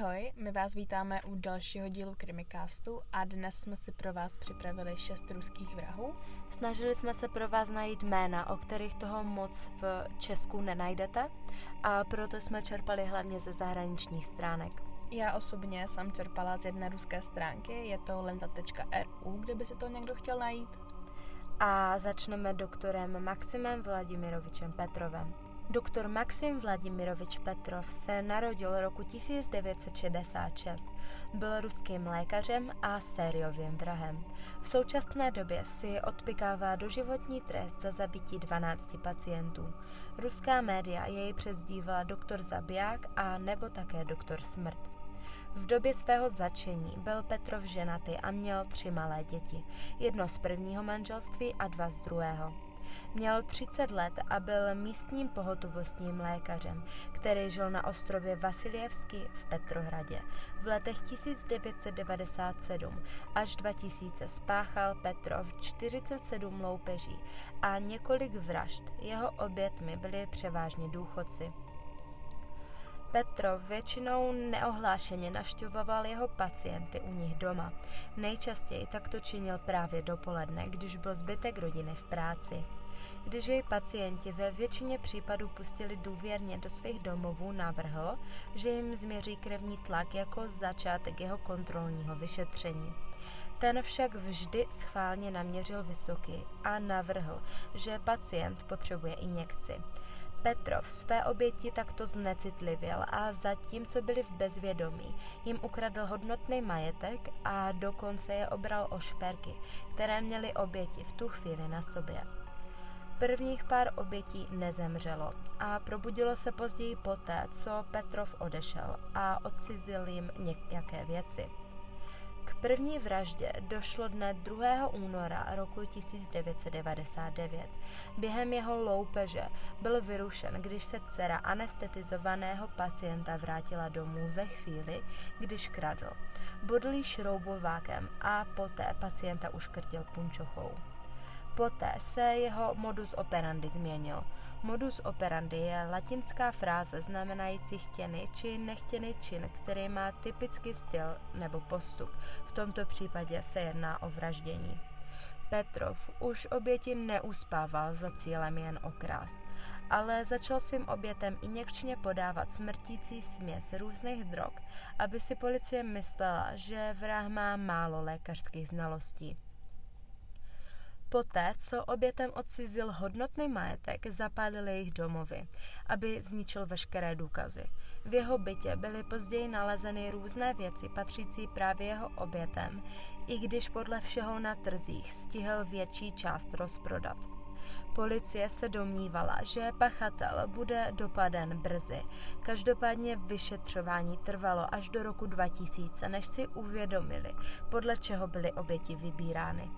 Ahoj, my vás vítáme u dalšího dílu Krimikástu a dnes jsme si pro vás připravili šest ruských vrahů. Snažili jsme se pro vás najít jména, o kterých toho moc v Česku nenajdete a proto jsme čerpali hlavně ze zahraničních stránek. Já osobně jsem čerpala z jedné ruské stránky, je to lenta.ru, kde by si to někdo chtěl najít. A začneme doktorem Maximem Vladimirovičem Petrovem. Doktor Maxim Vladimirovič Petrov se narodil roku 1966. Byl ruským lékařem a sériovým vrahem. V současné době si odpikává doživotní trest za zabití 12 pacientů. Ruská média jej přezdívala doktor Zabiják a nebo také doktor Smrt. V době svého začení byl Petrov ženatý a měl tři malé děti. Jedno z prvního manželství a dva z druhého. Měl 30 let a byl místním pohotovostním lékařem, který žil na ostrově Vasiljevsky v Petrohradě. V letech 1997 až 2000 spáchal Petrov 47 loupeží a několik vražd. Jeho obětmi byli převážně důchodci. Petrov většinou neohlášeně navštěvoval jeho pacienty u nich doma. Nejčastěji tak to činil právě dopoledne, když byl zbytek rodiny v práci. Když jej pacienti ve většině případů pustili důvěrně do svých domovů, navrhl, že jim změří krevní tlak jako začátek jeho kontrolního vyšetření. Ten však vždy schválně naměřil vysoký a navrhl, že pacient potřebuje injekci. Petrov své oběti takto znecitlivěl a zatímco byli v bezvědomí, jim ukradl hodnotný majetek a dokonce je obral o šperky, které měly oběti v tu chvíli na sobě. Prvních pár obětí nezemřelo a probudilo se později poté, co Petrov odešel a odcizil jim nějaké věci. K první vraždě došlo dne 2. února roku 1999. Během jeho loupeže byl vyrušen, když se dcera anestetizovaného pacienta vrátila domů ve chvíli, když kradl. Bodl šroubovákem a poté pacienta uškrtil punčochou. Poté se jeho modus operandi změnil. Modus operandi je latinská fráze znamenající chtěný či nechtěný čin, který má typický styl nebo postup. V tomto případě se jedná o vraždění. Petrov už oběti neuspával za cílem jen okrást, ale začal svým obětem injekčně podávat smrtící směs různých drog, aby si policie myslela, že vrah má málo lékařských znalostí. Poté, co obětem odcizil hodnotný majetek, zapálil jejich domovy, aby zničil veškeré důkazy. V jeho bytě byly později nalezeny různé věci patřící právě jeho obětem, i když podle všeho na trzích stihl větší část rozprodat. Policie se domnívala, že pachatel bude dopaden brzy. Každopádně vyšetřování trvalo až do roku 2000, než si uvědomili, podle čeho byly oběti vybírány.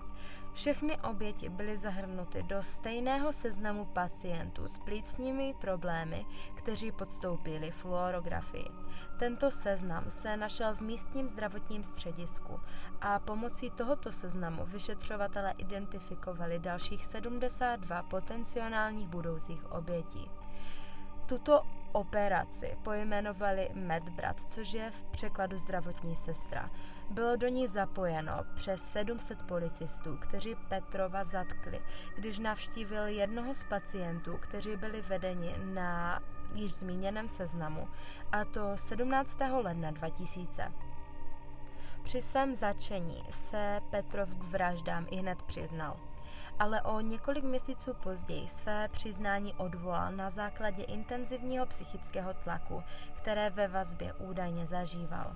Všechny oběti byly zahrnuty do stejného seznamu pacientů s plícními problémy, kteří podstoupili fluorografii. Tento seznam se našel v místním zdravotním středisku a pomocí tohoto seznamu vyšetřovatele identifikovali dalších 72 potenciálních budoucích obětí. Tuto operaci pojmenovali Medbrat, což je v překladu zdravotní sestra. Bylo do ní zapojeno přes 700 policistů, kteří Petrova zatkli, když navštívil jednoho z pacientů, kteří byli vedeni na již zmíněném seznamu, a to 17. ledna 2000. Při svém začení se Petrov k vraždám i hned přiznal ale o několik měsíců později své přiznání odvolal na základě intenzivního psychického tlaku, které ve vazbě údajně zažíval.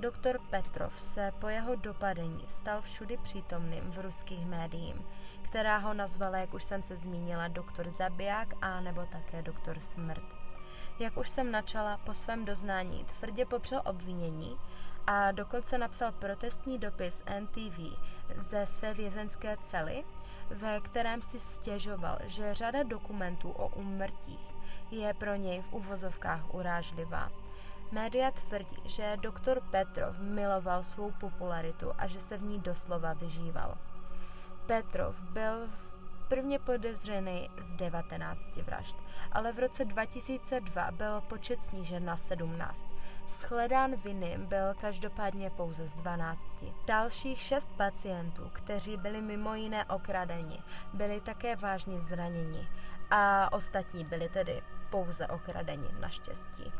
Doktor Petrov se po jeho dopadení stal všudy přítomným v ruských médiích, která ho nazvala, jak už jsem se zmínila, doktor Zabiják a nebo také doktor Smrt. Jak už jsem načala po svém doznání, tvrdě popřel obvinění a dokonce napsal protestní dopis NTV ze své vězenské cely, ve kterém si stěžoval, že řada dokumentů o úmrtích je pro něj v uvozovkách urážlivá. Média tvrdí, že doktor Petrov miloval svou popularitu a že se v ní doslova vyžíval. Petrov byl prvně podezřený z 19 vražd, ale v roce 2002 byl počet snížen na 17. Shledán viny byl každopádně pouze z 12. Dalších šest pacientů, kteří byli mimo jiné okradeni, byli také vážně zraněni a ostatní byli tedy pouze okradeni naštěstí.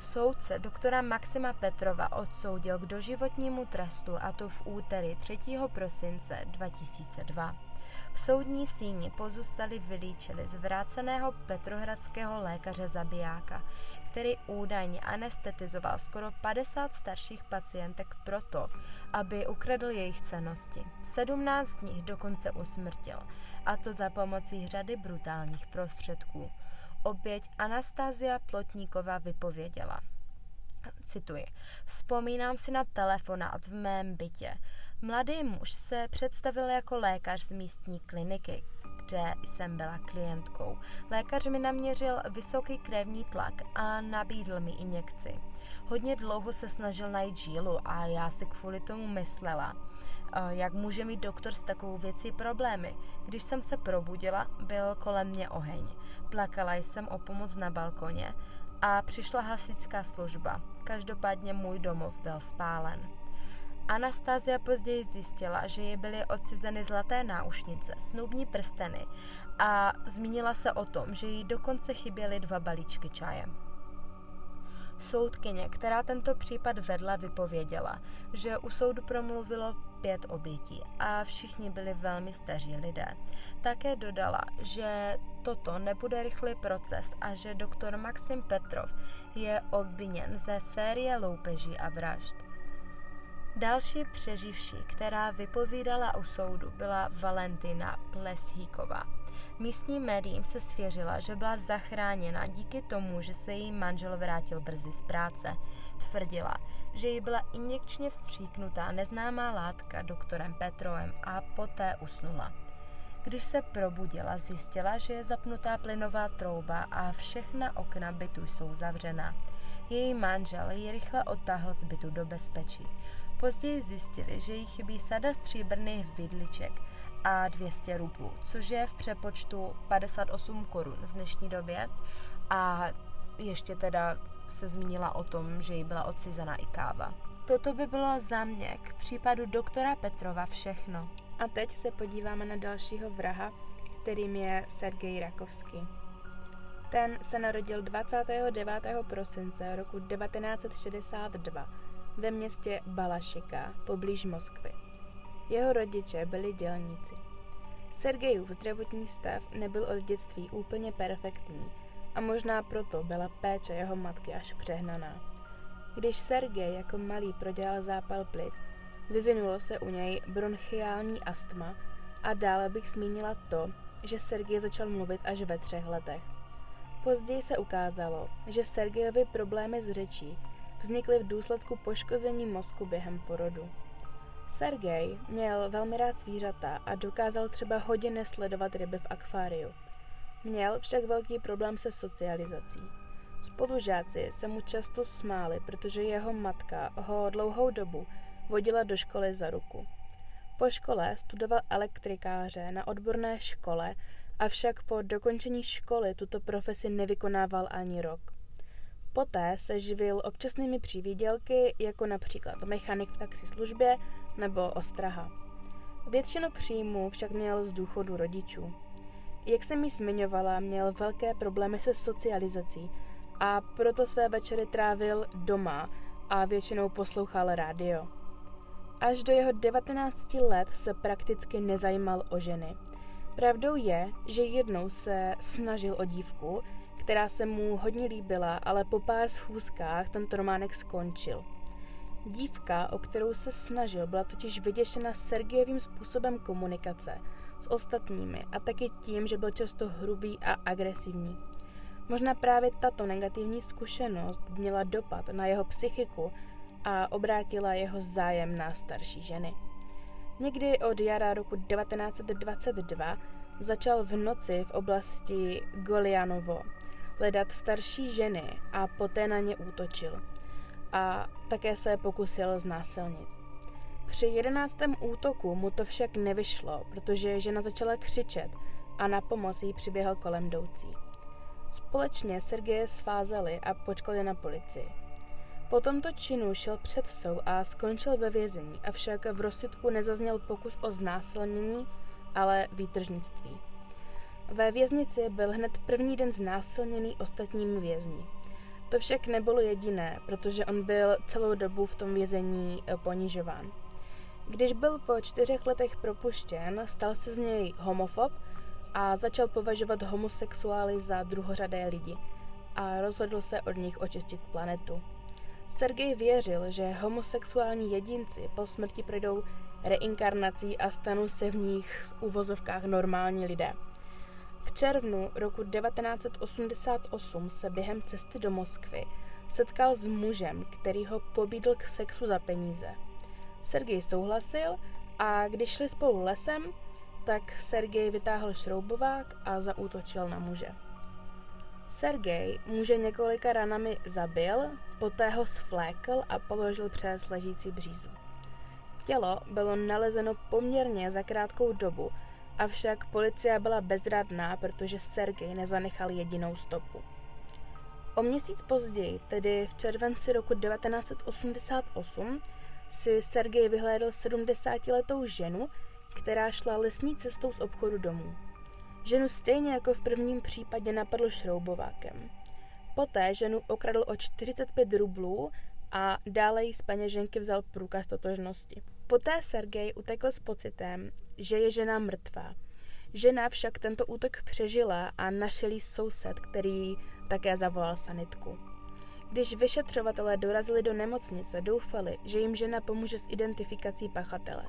Soudce doktora Maxima Petrova odsoudil k doživotnímu trestu a to v úterý 3. prosince 2002. V soudní síni pozůstali vylíčili zvráceného petrohradského lékaře zabijáka, který údajně anestetizoval skoro 50 starších pacientek proto, aby ukradl jejich cenosti. 17 z nich dokonce usmrtil, a to za pomocí řady brutálních prostředků. Oběť Anastázia Plotníková vypověděla. Cituji. Vzpomínám si na telefonát v mém bytě. Mladý muž se představil jako lékař z místní kliniky, kde jsem byla klientkou. Lékař mi naměřil vysoký krevní tlak a nabídl mi injekci. Hodně dlouho se snažil najít žílu a já si kvůli tomu myslela, jak může mít doktor s takovou věcí problémy. Když jsem se probudila, byl kolem mě oheň. Plakala jsem o pomoc na balkoně a přišla hasičská služba. Každopádně můj domov byl spálen. Anastázia později zjistila, že jí byly odcizeny zlaté náušnice, snoubní prsteny a zmínila se o tom, že jí dokonce chyběly dva balíčky čaje. Soudkyně, která tento případ vedla, vypověděla, že u soudu promluvilo pět obětí a všichni byli velmi staří lidé. Také dodala, že toto nebude rychlý proces a že doktor Maxim Petrov je obviněn ze série loupeží a vražd. Další přeživší, která vypovídala u soudu, byla Valentina Pleshíková. Místní médiím se svěřila, že byla zachráněna díky tomu, že se její manžel vrátil brzy z práce. Tvrdila, že jí byla injekčně vstříknutá neznámá látka doktorem Petrovem a poté usnula. Když se probudila, zjistila, že je zapnutá plynová trouba a všechna okna bytu jsou zavřená. Její manžel ji rychle odtáhl z bytu do bezpečí. Později zjistili, že jí chybí sada stříbrných vidliček a 200 rublů, což je v přepočtu 58 korun v dnešní době. A ještě teda se zmínila o tom, že jí byla odcizena i káva. Toto by bylo za mě k případu doktora Petrova všechno. A teď se podíváme na dalšího vraha, kterým je Sergej Rakovský. Ten se narodil 29. prosince roku 1962 ve městě Balašika, poblíž Moskvy. Jeho rodiče byli dělníci. Sergejův zdravotní stav nebyl od dětství úplně perfektní a možná proto byla péče jeho matky až přehnaná. Když Sergej jako malý prodělal zápal plic, vyvinulo se u něj bronchiální astma a dále bych zmínila to, že Sergej začal mluvit až ve třech letech. Později se ukázalo, že Sergejovi problémy s řečí vznikly v důsledku poškození mozku během porodu. Sergej měl velmi rád zvířata a dokázal třeba hodiny sledovat ryby v akváriu. Měl však velký problém se socializací. Spolužáci se mu často smáli, protože jeho matka ho dlouhou dobu vodila do školy za ruku. Po škole studoval elektrikáře na odborné škole, avšak po dokončení školy tuto profesi nevykonával ani rok. Poté se živil občasnými přívídělky, jako například mechanik v taxislužbě nebo ostraha. Většinu příjmů však měl z důchodu rodičů. Jak jsem mi zmiňovala, měl velké problémy se socializací a proto své večery trávil doma a většinou poslouchal rádio. Až do jeho 19 let se prakticky nezajímal o ženy. Pravdou je, že jednou se snažil o dívku, která se mu hodně líbila, ale po pár schůzkách tento románek skončil. Dívka, o kterou se snažil, byla totiž vyděšena Sergejovým způsobem komunikace s ostatními a taky tím, že byl často hrubý a agresivní. Možná právě tato negativní zkušenost měla dopad na jeho psychiku a obrátila jeho zájem na starší ženy. Někdy od jara roku 1922 začal v noci v oblasti Golianovo hledat starší ženy a poté na ně útočil. A také se pokusil znásilnit. Při jedenáctém útoku mu to však nevyšlo, protože žena začala křičet a na pomoc jí přiběhl kolem jdoucí. Společně Sergeje svázali a počkali na policii. Po tomto činu šel před sou a skončil ve vězení, avšak v rozsudku nezazněl pokus o znásilnění, ale výtržnictví. Ve věznici byl hned první den znásilněný ostatními vězni. To však nebylo jediné, protože on byl celou dobu v tom vězení eh, ponižován. Když byl po čtyřech letech propuštěn, stal se z něj homofob a začal považovat homosexuály za druhořadé lidi a rozhodl se od nich očistit planetu. Sergej věřil, že homosexuální jedinci po smrti projdou reinkarnací a stanou se v nich v uvozovkách normální lidé. V červnu roku 1988 se během cesty do Moskvy setkal s mužem, který ho pobídl k sexu za peníze. Sergej souhlasil a když šli spolu lesem, tak Sergej vytáhl šroubovák a zaútočil na muže. Sergej muže několika ranami zabil, poté ho svlékl a položil přes ležící břízu. Tělo bylo nalezeno poměrně za krátkou dobu, avšak policie byla bezradná, protože Sergej nezanechal jedinou stopu. O měsíc později, tedy v červenci roku 1988, si Sergej vyhlédl 70-letou ženu, která šla lesní cestou z obchodu domů. Ženu stejně jako v prvním případě napadl šroubovákem. Poté ženu okradl o 45 rublů a dále jí z peněženky vzal průkaz totožnosti. Poté Sergej utekl s pocitem, že je žena mrtvá. Žena však tento útok přežila a našel jí soused, který také zavolal sanitku. Když vyšetřovatelé dorazili do nemocnice, doufali, že jim žena pomůže s identifikací pachatele.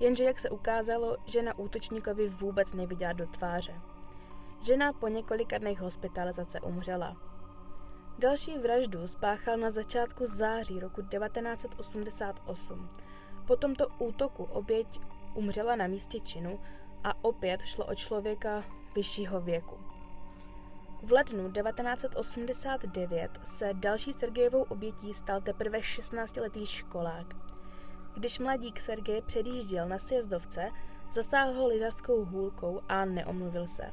Jenže, jak se ukázalo, žena útočníkovi vůbec neviděla do tváře. Žena po několika dnech hospitalizace umřela. Další vraždu spáchal na začátku září roku 1988. Po tomto útoku oběť umřela na místě činu a opět šlo o člověka vyššího věku. V lednu 1989 se další Sergejovou obětí stal teprve 16-letý školák. Když mladík Sergej předjížděl na sjezdovce, zasáhl ho lyžařskou hůlkou a neomluvil se.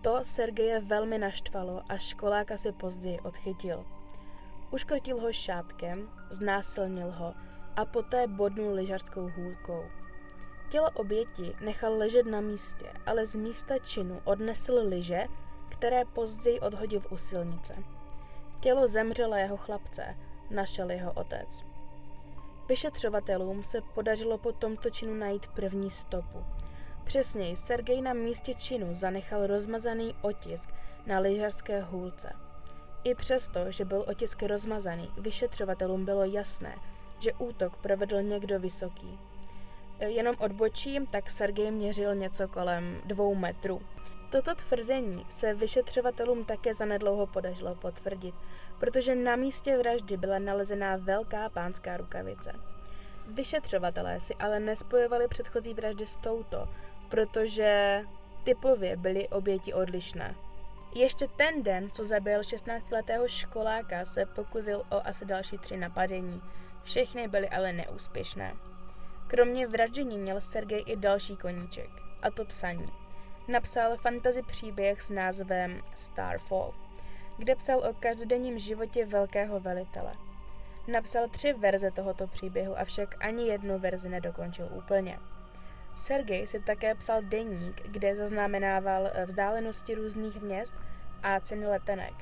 To Sergeje velmi naštvalo a školáka si později odchytil. Uškrtil ho šátkem, znásilnil ho a poté bodnul lyžařskou hůlkou. Tělo oběti nechal ležet na místě, ale z místa činu odnesl lyže, které později odhodil u silnice. Tělo zemřelého chlapce našel jeho otec. Vyšetřovatelům se podařilo po tomto činu najít první stopu. Přesněji, Sergej na místě činu zanechal rozmazaný otisk na lyžařské hůlce. I přesto, že byl otisk rozmazaný, vyšetřovatelům bylo jasné, že útok provedl někdo vysoký. Jenom odbočím, tak Sergej měřil něco kolem dvou metrů. Toto tvrzení se vyšetřovatelům také zanedlouho podařilo potvrdit, protože na místě vraždy byla nalezená velká pánská rukavice. Vyšetřovatelé si ale nespojovali předchozí vraždy s touto, protože typově byly oběti odlišné. Ještě ten den, co zabil 16-letého školáka, se pokusil o asi další tři napadení. Všechny byly ale neúspěšné. Kromě vraždění měl Sergej i další koníček, a to psaní. Napsal fantasy příběh s názvem Starfall, kde psal o každodenním životě velkého velitele. Napsal tři verze tohoto příběhu, avšak ani jednu verzi nedokončil úplně. Sergej si také psal deník, kde zaznamenával vzdálenosti různých měst a ceny letenek.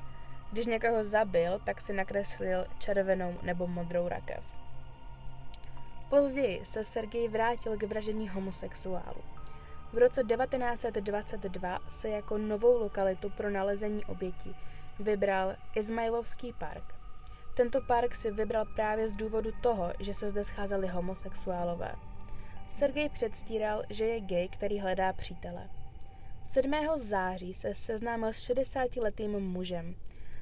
Když někoho zabil, tak si nakreslil červenou nebo modrou rakev. Později se Sergej vrátil k vražení homosexuálu. V roce 1922 se jako novou lokalitu pro nalezení obětí vybral Izmailovský park. Tento park si vybral právě z důvodu toho, že se zde scházeli homosexuálové. Sergej předstíral, že je gay, který hledá přítele. 7. září se seznámil s 60-letým mužem.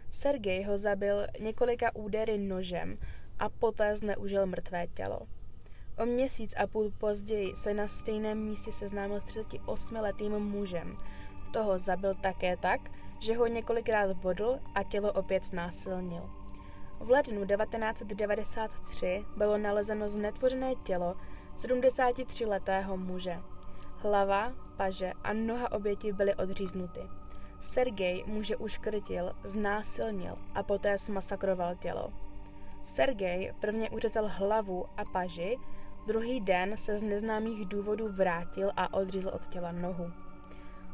Sergej ho zabil několika údery nožem a poté zneužil mrtvé tělo. O měsíc a půl později se na stejném místě seznámil s 38-letým mužem. Toho zabil také tak, že ho několikrát bodl a tělo opět znásilnil. V lednu 1993 bylo nalezeno znetvořené tělo 73-letého muže. Hlava, paže a noha oběti byly odříznuty. Sergej muže uškrtil, znásilnil a poté smasakroval tělo. Sergej prvně uřezal hlavu a paži, druhý den se z neznámých důvodů vrátil a odřízl od těla nohu.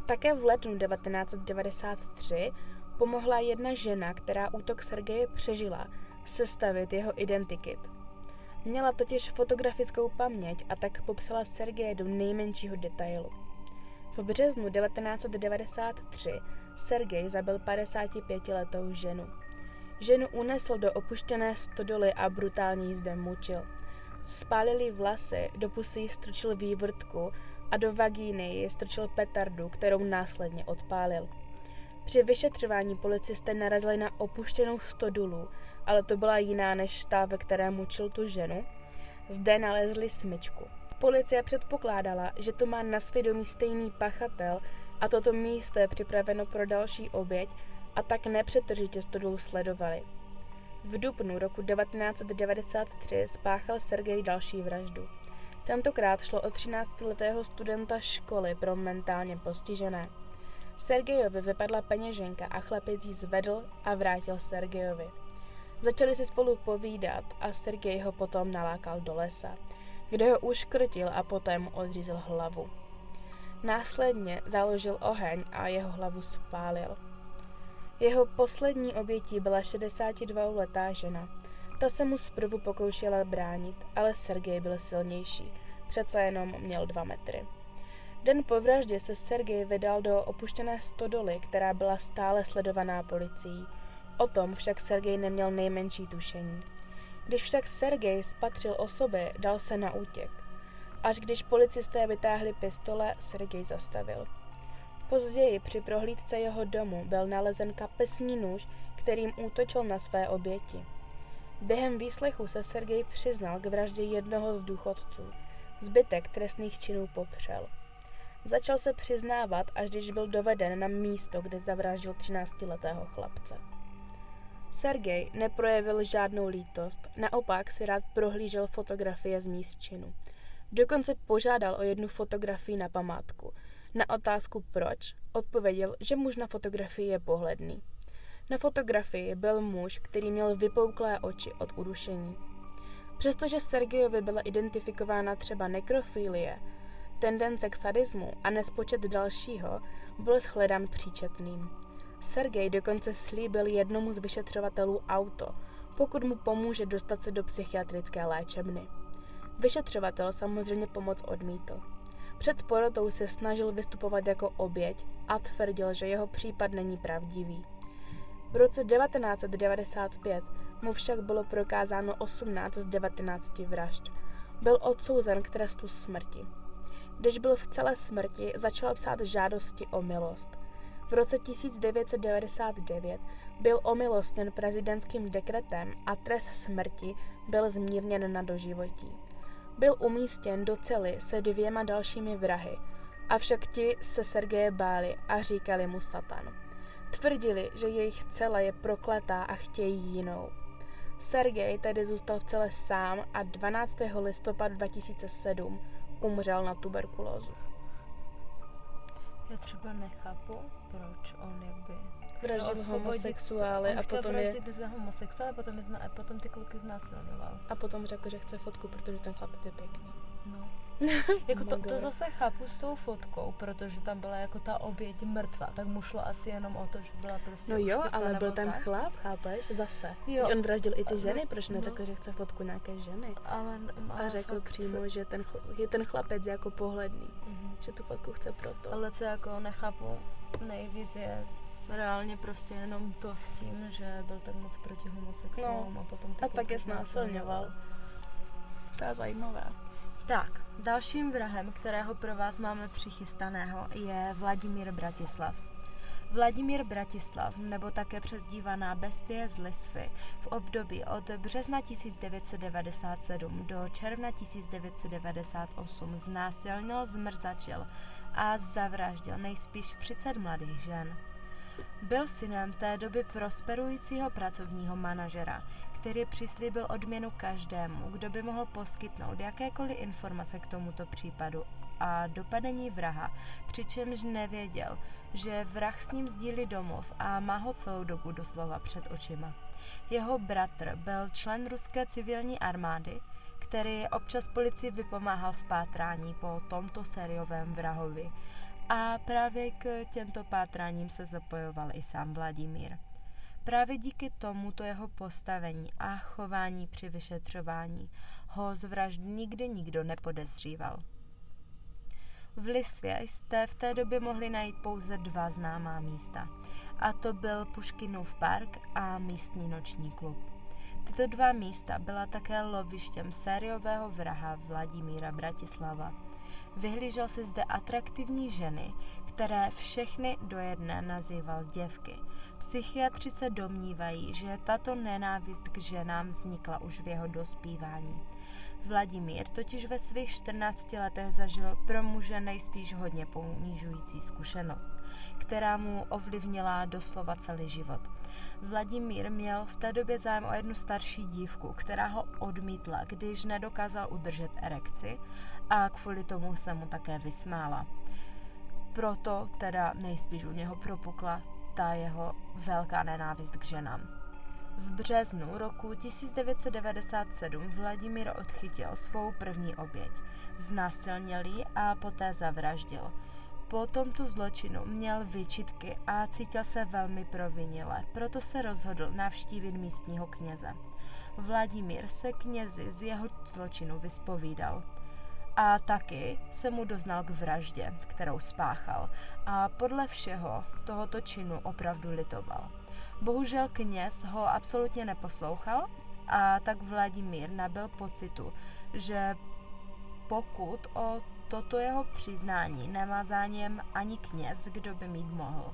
Také v lednu 1993 pomohla jedna žena, která útok Sergeje přežila, sestavit jeho identikit. Měla totiž fotografickou paměť a tak popsala Sergeje do nejmenšího detailu. V březnu 1993 Sergej zabil 55-letou ženu. Ženu unesl do opuštěné stodoly a brutálně jí zde mučil. Spálili vlasy, do pusy strčil vývrtku a do vagíny jí strčil petardu, kterou následně odpálil. Při vyšetřování policisté narazili na opuštěnou stodulu, ale to byla jiná než ta, ve které mučil tu ženu. Zde nalezli smyčku. Policie předpokládala, že to má na svědomí stejný pachatel a toto místo je připraveno pro další oběť a tak nepřetržitě stodulu sledovali. V dubnu roku 1993 spáchal Sergej další vraždu. Tentokrát šlo o 13-letého studenta školy pro mentálně postižené. Sergejovi vypadla peněženka a chlapec ji zvedl a vrátil Sergejovi. Začali si spolu povídat a Sergej ho potom nalákal do lesa, kde ho uškrtil a potom odřízl hlavu. Následně založil oheň a jeho hlavu spálil. Jeho poslední obětí byla 62-letá žena. Ta se mu zprvu pokoušela bránit, ale Sergej byl silnější. Přece jenom měl dva metry. Den po vraždě se Sergej vydal do opuštěné stodoly, která byla stále sledovaná policií. O tom však Sergej neměl nejmenší tušení. Když však Sergej spatřil osoby, dal se na útěk. Až když policisté vytáhli pistole, Sergej zastavil. Později při prohlídce jeho domu byl nalezen kapesní nůž, kterým útočil na své oběti. Během výslechu se Sergej přiznal k vraždě jednoho z důchodců. Zbytek trestných činů popřel. Začal se přiznávat, až když byl doveden na místo, kde zavraždil 13-letého chlapce. Sergej neprojevil žádnou lítost, naopak si rád prohlížel fotografie z míst činu. Dokonce požádal o jednu fotografii na památku. Na otázku proč odpověděl, že muž na fotografii je pohledný. Na fotografii byl muž, který měl vypouklé oči od udušení. Přestože Sergejovi byla identifikována třeba nekrofilie, tendence k sadismu a nespočet dalšího, byl shledan příčetným. Sergej dokonce slíbil jednomu z vyšetřovatelů auto, pokud mu pomůže dostat se do psychiatrické léčebny. Vyšetřovatel samozřejmě pomoc odmítl. Před porotou se snažil vystupovat jako oběť a tvrdil, že jeho případ není pravdivý. V roce 1995 mu však bylo prokázáno 18 z 19 vražd. Byl odsouzen k trestu smrti. Když byl v celé smrti, začal psát žádosti o milost. V roce 1999 byl omilostněn prezidentským dekretem a trest smrti byl zmírněn na doživotí. Byl umístěn do cely se dvěma dalšími vrahy, avšak ti se Sergeje báli a říkali mu Satan. Tvrdili, že jejich cela je prokletá a chtějí jinou. Sergej tedy zůstal v cele sám a 12. listopadu 2007 umřel na tuberkulózu. Já třeba nechápu, proč on jakby Vraždil homosexuály a potom je... za homosexuály a potom, je zna, a potom ty kluky znásilňoval. A potom řekl, že chce fotku, protože ten chlapec je pěkný. No. jako to, to zase chápu s tou fotkou, protože tam byla jako ta oběť mrtvá, tak mu šlo asi jenom o to, že byla prostě No jo, ale byl tam tak? chlap, chápeš, zase. Jo. On vraždil i ty ženy, proč no. neřekl, no. že chce fotku nějaké ženy? Ale, ale a řekl přímo, se... že ten, chl- je ten chlapec jako pohledný, mm-hmm. že tu fotku chce proto. Ale co jako nechápu nejvíc je reálně prostě jenom to s tím, že byl tak moc proti homosexuálům no. a potom A pak je znásilňoval. To je zajímavé. Tak, dalším vrahem, kterého pro vás máme přichystaného, je Vladimír Bratislav. Vladimír Bratislav, nebo také přezdívaná Bestie z Lisvy, v období od března 1997 do června 1998 znásilnil, zmrzačil a zavraždil nejspíš 30 mladých žen. Byl synem té doby prosperujícího pracovního manažera, který přislíbil odměnu každému, kdo by mohl poskytnout jakékoliv informace k tomuto případu a dopadení vraha, přičemž nevěděl, že vrah s ním sdílí domov a má ho celou dobu doslova před očima. Jeho bratr byl člen ruské civilní armády, který občas policii vypomáhal v pátrání po tomto sériovém vrahovi. A právě k těmto pátráním se zapojoval i sám Vladimír. Právě díky tomuto jeho postavení a chování při vyšetřování ho z vražd nikdy nikdo nepodezříval. V Lisvě jste v té době mohli najít pouze dva známá místa, a to byl Puškinův park a místní noční klub. Tyto dva místa byla také lovištěm sériového vraha Vladimíra Bratislava. Vyhlížel se zde atraktivní ženy, které všechny do jedné nazýval děvky. Psychiatři se domnívají, že tato nenávist k ženám vznikla už v jeho dospívání. Vladimír totiž ve svých 14 letech zažil pro muže nejspíš hodně ponižující zkušenost, která mu ovlivnila doslova celý život. Vladimír měl v té době zájem o jednu starší dívku, která ho odmítla, když nedokázal udržet erekci a kvůli tomu se mu také vysmála. Proto teda nejspíš u něho propukla ta jeho velká nenávist k ženám. V březnu roku 1997 Vladimír odchytil svou první oběť. Znásilnil ji a poté zavraždil. Po tomto zločinu měl vyčitky a cítil se velmi provinile, proto se rozhodl navštívit místního kněze. Vladimír se knězi z jeho zločinu vyspovídal a taky se mu doznal k vraždě, kterou spáchal a podle všeho tohoto činu opravdu litoval. Bohužel kněz ho absolutně neposlouchal a tak Vladimír nabil pocitu, že pokud o toto jeho přiznání nemá zájem ani kněz, kdo by mít mohl.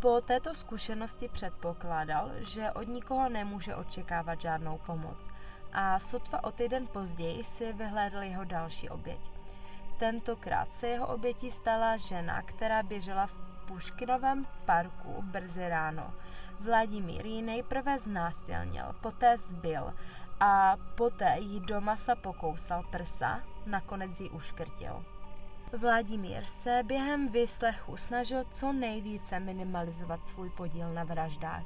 Po této zkušenosti předpokládal, že od nikoho nemůže očekávat žádnou pomoc a sotva o týden později si vyhlédl jeho další oběť. Tentokrát se jeho obětí stala žena, která běžela v Puškinovém parku brzy ráno. Vladimír ji nejprve znásilnil, poté zbil a poté jí do masa pokousal prsa, nakonec ji uškrtil. Vladimír se během výslechu snažil co nejvíce minimalizovat svůj podíl na vraždách.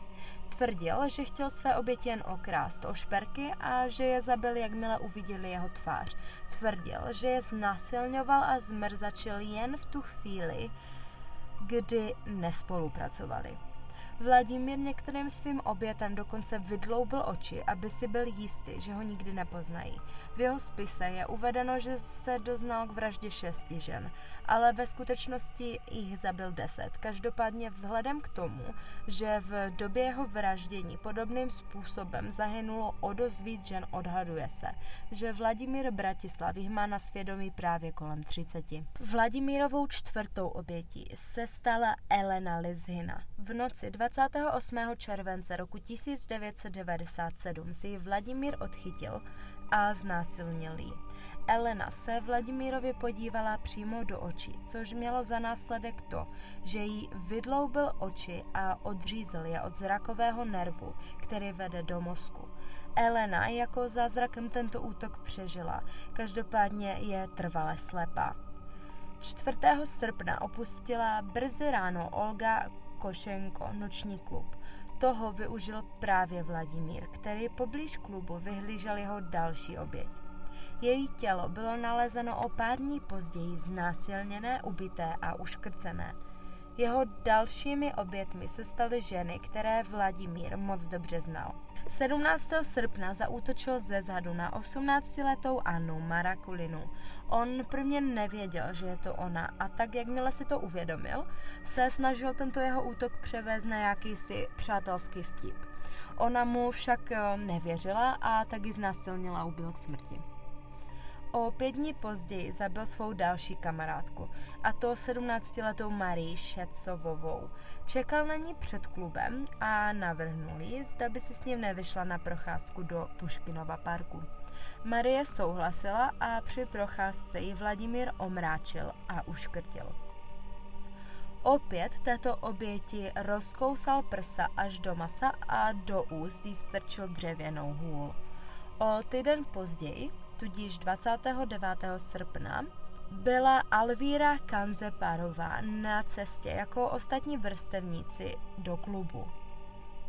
Tvrdil, že chtěl své oběti jen okrást o šperky a že je zabil, jakmile uviděli jeho tvář. Tvrdil, že je znásilňoval a zmrzačil jen v tu chvíli, kdy nespolupracovali. Vladimír některým svým obětem dokonce vydloubil oči, aby si byl jistý, že ho nikdy nepoznají. V jeho spise je uvedeno, že se doznal k vraždě šesti žen, ale ve skutečnosti jich zabil deset. Každopádně vzhledem k tomu, že v době jeho vraždění podobným způsobem zahynulo o dost víc žen, odhaduje se, že Vladimír Bratislav jich má na svědomí právě kolem 30. Vladimírovou čtvrtou obětí se stala Elena Lizhina. V noci 28. července roku 1997 si ji Vladimír odchytil a znásilnil ji. Elena se Vladimírovi podívala přímo do očí, což mělo za následek to, že jí vydloubil oči a odřízl je od zrakového nervu, který vede do mozku. Elena jako zázrakem tento útok přežila, každopádně je trvale slepá. 4. srpna opustila brzy ráno Olga Košenko noční klub. Toho využil právě Vladimír, který poblíž klubu vyhlížel jeho další oběť. Její tělo bylo nalezeno o pár dní později znásilněné, ubité a uškrcené. Jeho dalšími obětmi se staly ženy, které Vladimír moc dobře znal. 17. srpna zaútočil ze zadu na 18-letou Annu Marakulinu. On prvně nevěděl, že je to ona a tak, jakmile si to uvědomil, se snažil tento jeho útok převést na jakýsi přátelský vtip. Ona mu však eh, nevěřila a tak ji znásilnila a ubil k smrti. O pět dní později zabil svou další kamarádku, a to 17-letou Marii Šecovovou. Čekal na ní před klubem a navrhnul jí, zda by si s ním nevyšla na procházku do Puškinova parku. Marie souhlasila a při procházce ji Vladimír omráčil a uškrtil. Opět této oběti rozkousal prsa až do masa a do úst jí strčil dřevěnou hůl. O týden později, tudíž 29. srpna, byla Alvíra Kanzeparová na cestě jako ostatní vrstevníci do klubu.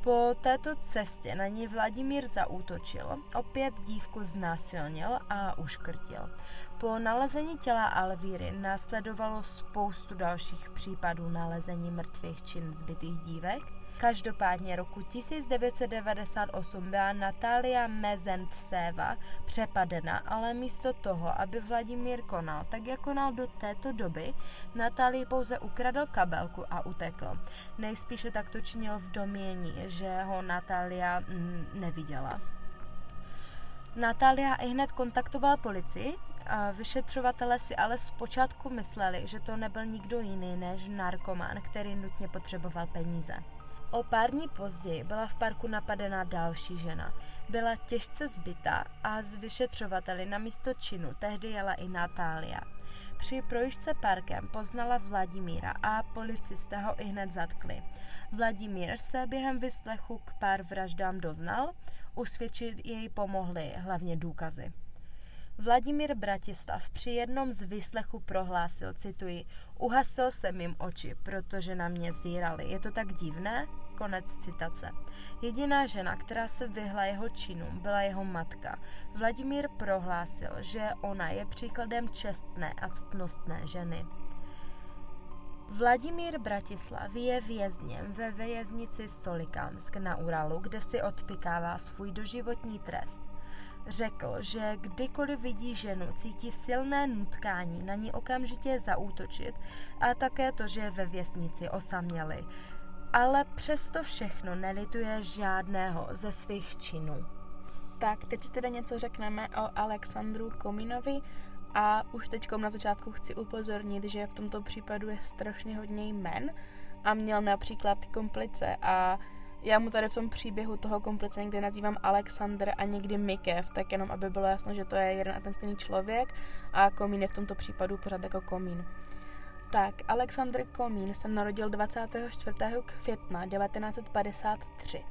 Po této cestě na ní Vladimír zaútočil, opět dívku znásilnil a uškrtil. Po nalezení těla Alvíry následovalo spoustu dalších případů nalezení mrtvých čin zbytých dívek Každopádně roku 1998 byla Natália Mezentseva přepadena, ale místo toho, aby Vladimír konal, tak jak konal do této doby, Natálii pouze ukradl kabelku a utekl. Nejspíše tak to činil v domění, že ho Natália mm, neviděla. Natália i hned kontaktovala policii, a vyšetřovatele si ale zpočátku mysleli, že to nebyl nikdo jiný než narkoman, který nutně potřeboval peníze. O pár dní později byla v parku napadena další žena. Byla těžce zbytá a z vyšetřovateli na místo činu tehdy jela i Natália. Při projížďce parkem poznala Vladimíra a policisté ho i hned zatkli. Vladimír se během vyslechu k pár vraždám doznal, usvědčit jej pomohly hlavně důkazy. Vladimír Bratislav při jednom z výslechů prohlásil, cituji, uhasil jsem jim oči, protože na mě zírali. Je to tak divné? Konec citace. Jediná žena, která se vyhla jeho činům, byla jeho matka. Vladimír prohlásil, že ona je příkladem čestné a ctnostné ženy. Vladimír Bratislav je vězněm ve věznici Solikamsk na Uralu, kde si odpikává svůj doživotní trest. Řekl, že kdykoliv vidí ženu, cítí silné nutkání na ní okamžitě zaútočit a také to, že je ve věznici osaměli. Ale přesto všechno nelituje žádného ze svých činů. Tak, teď si teda něco řekneme o Alexandru Kominovi a už teď na začátku chci upozornit, že v tomto případu je strašně hodně jmen a měl například komplice a já mu tady v tom příběhu toho komplice někdy nazývám Alexander a někdy Mikev, tak jenom aby bylo jasno, že to je jeden a ten stejný člověk a Komín je v tomto případu pořád jako Komín. Tak, Alexander Komín se narodil 24. května 1953.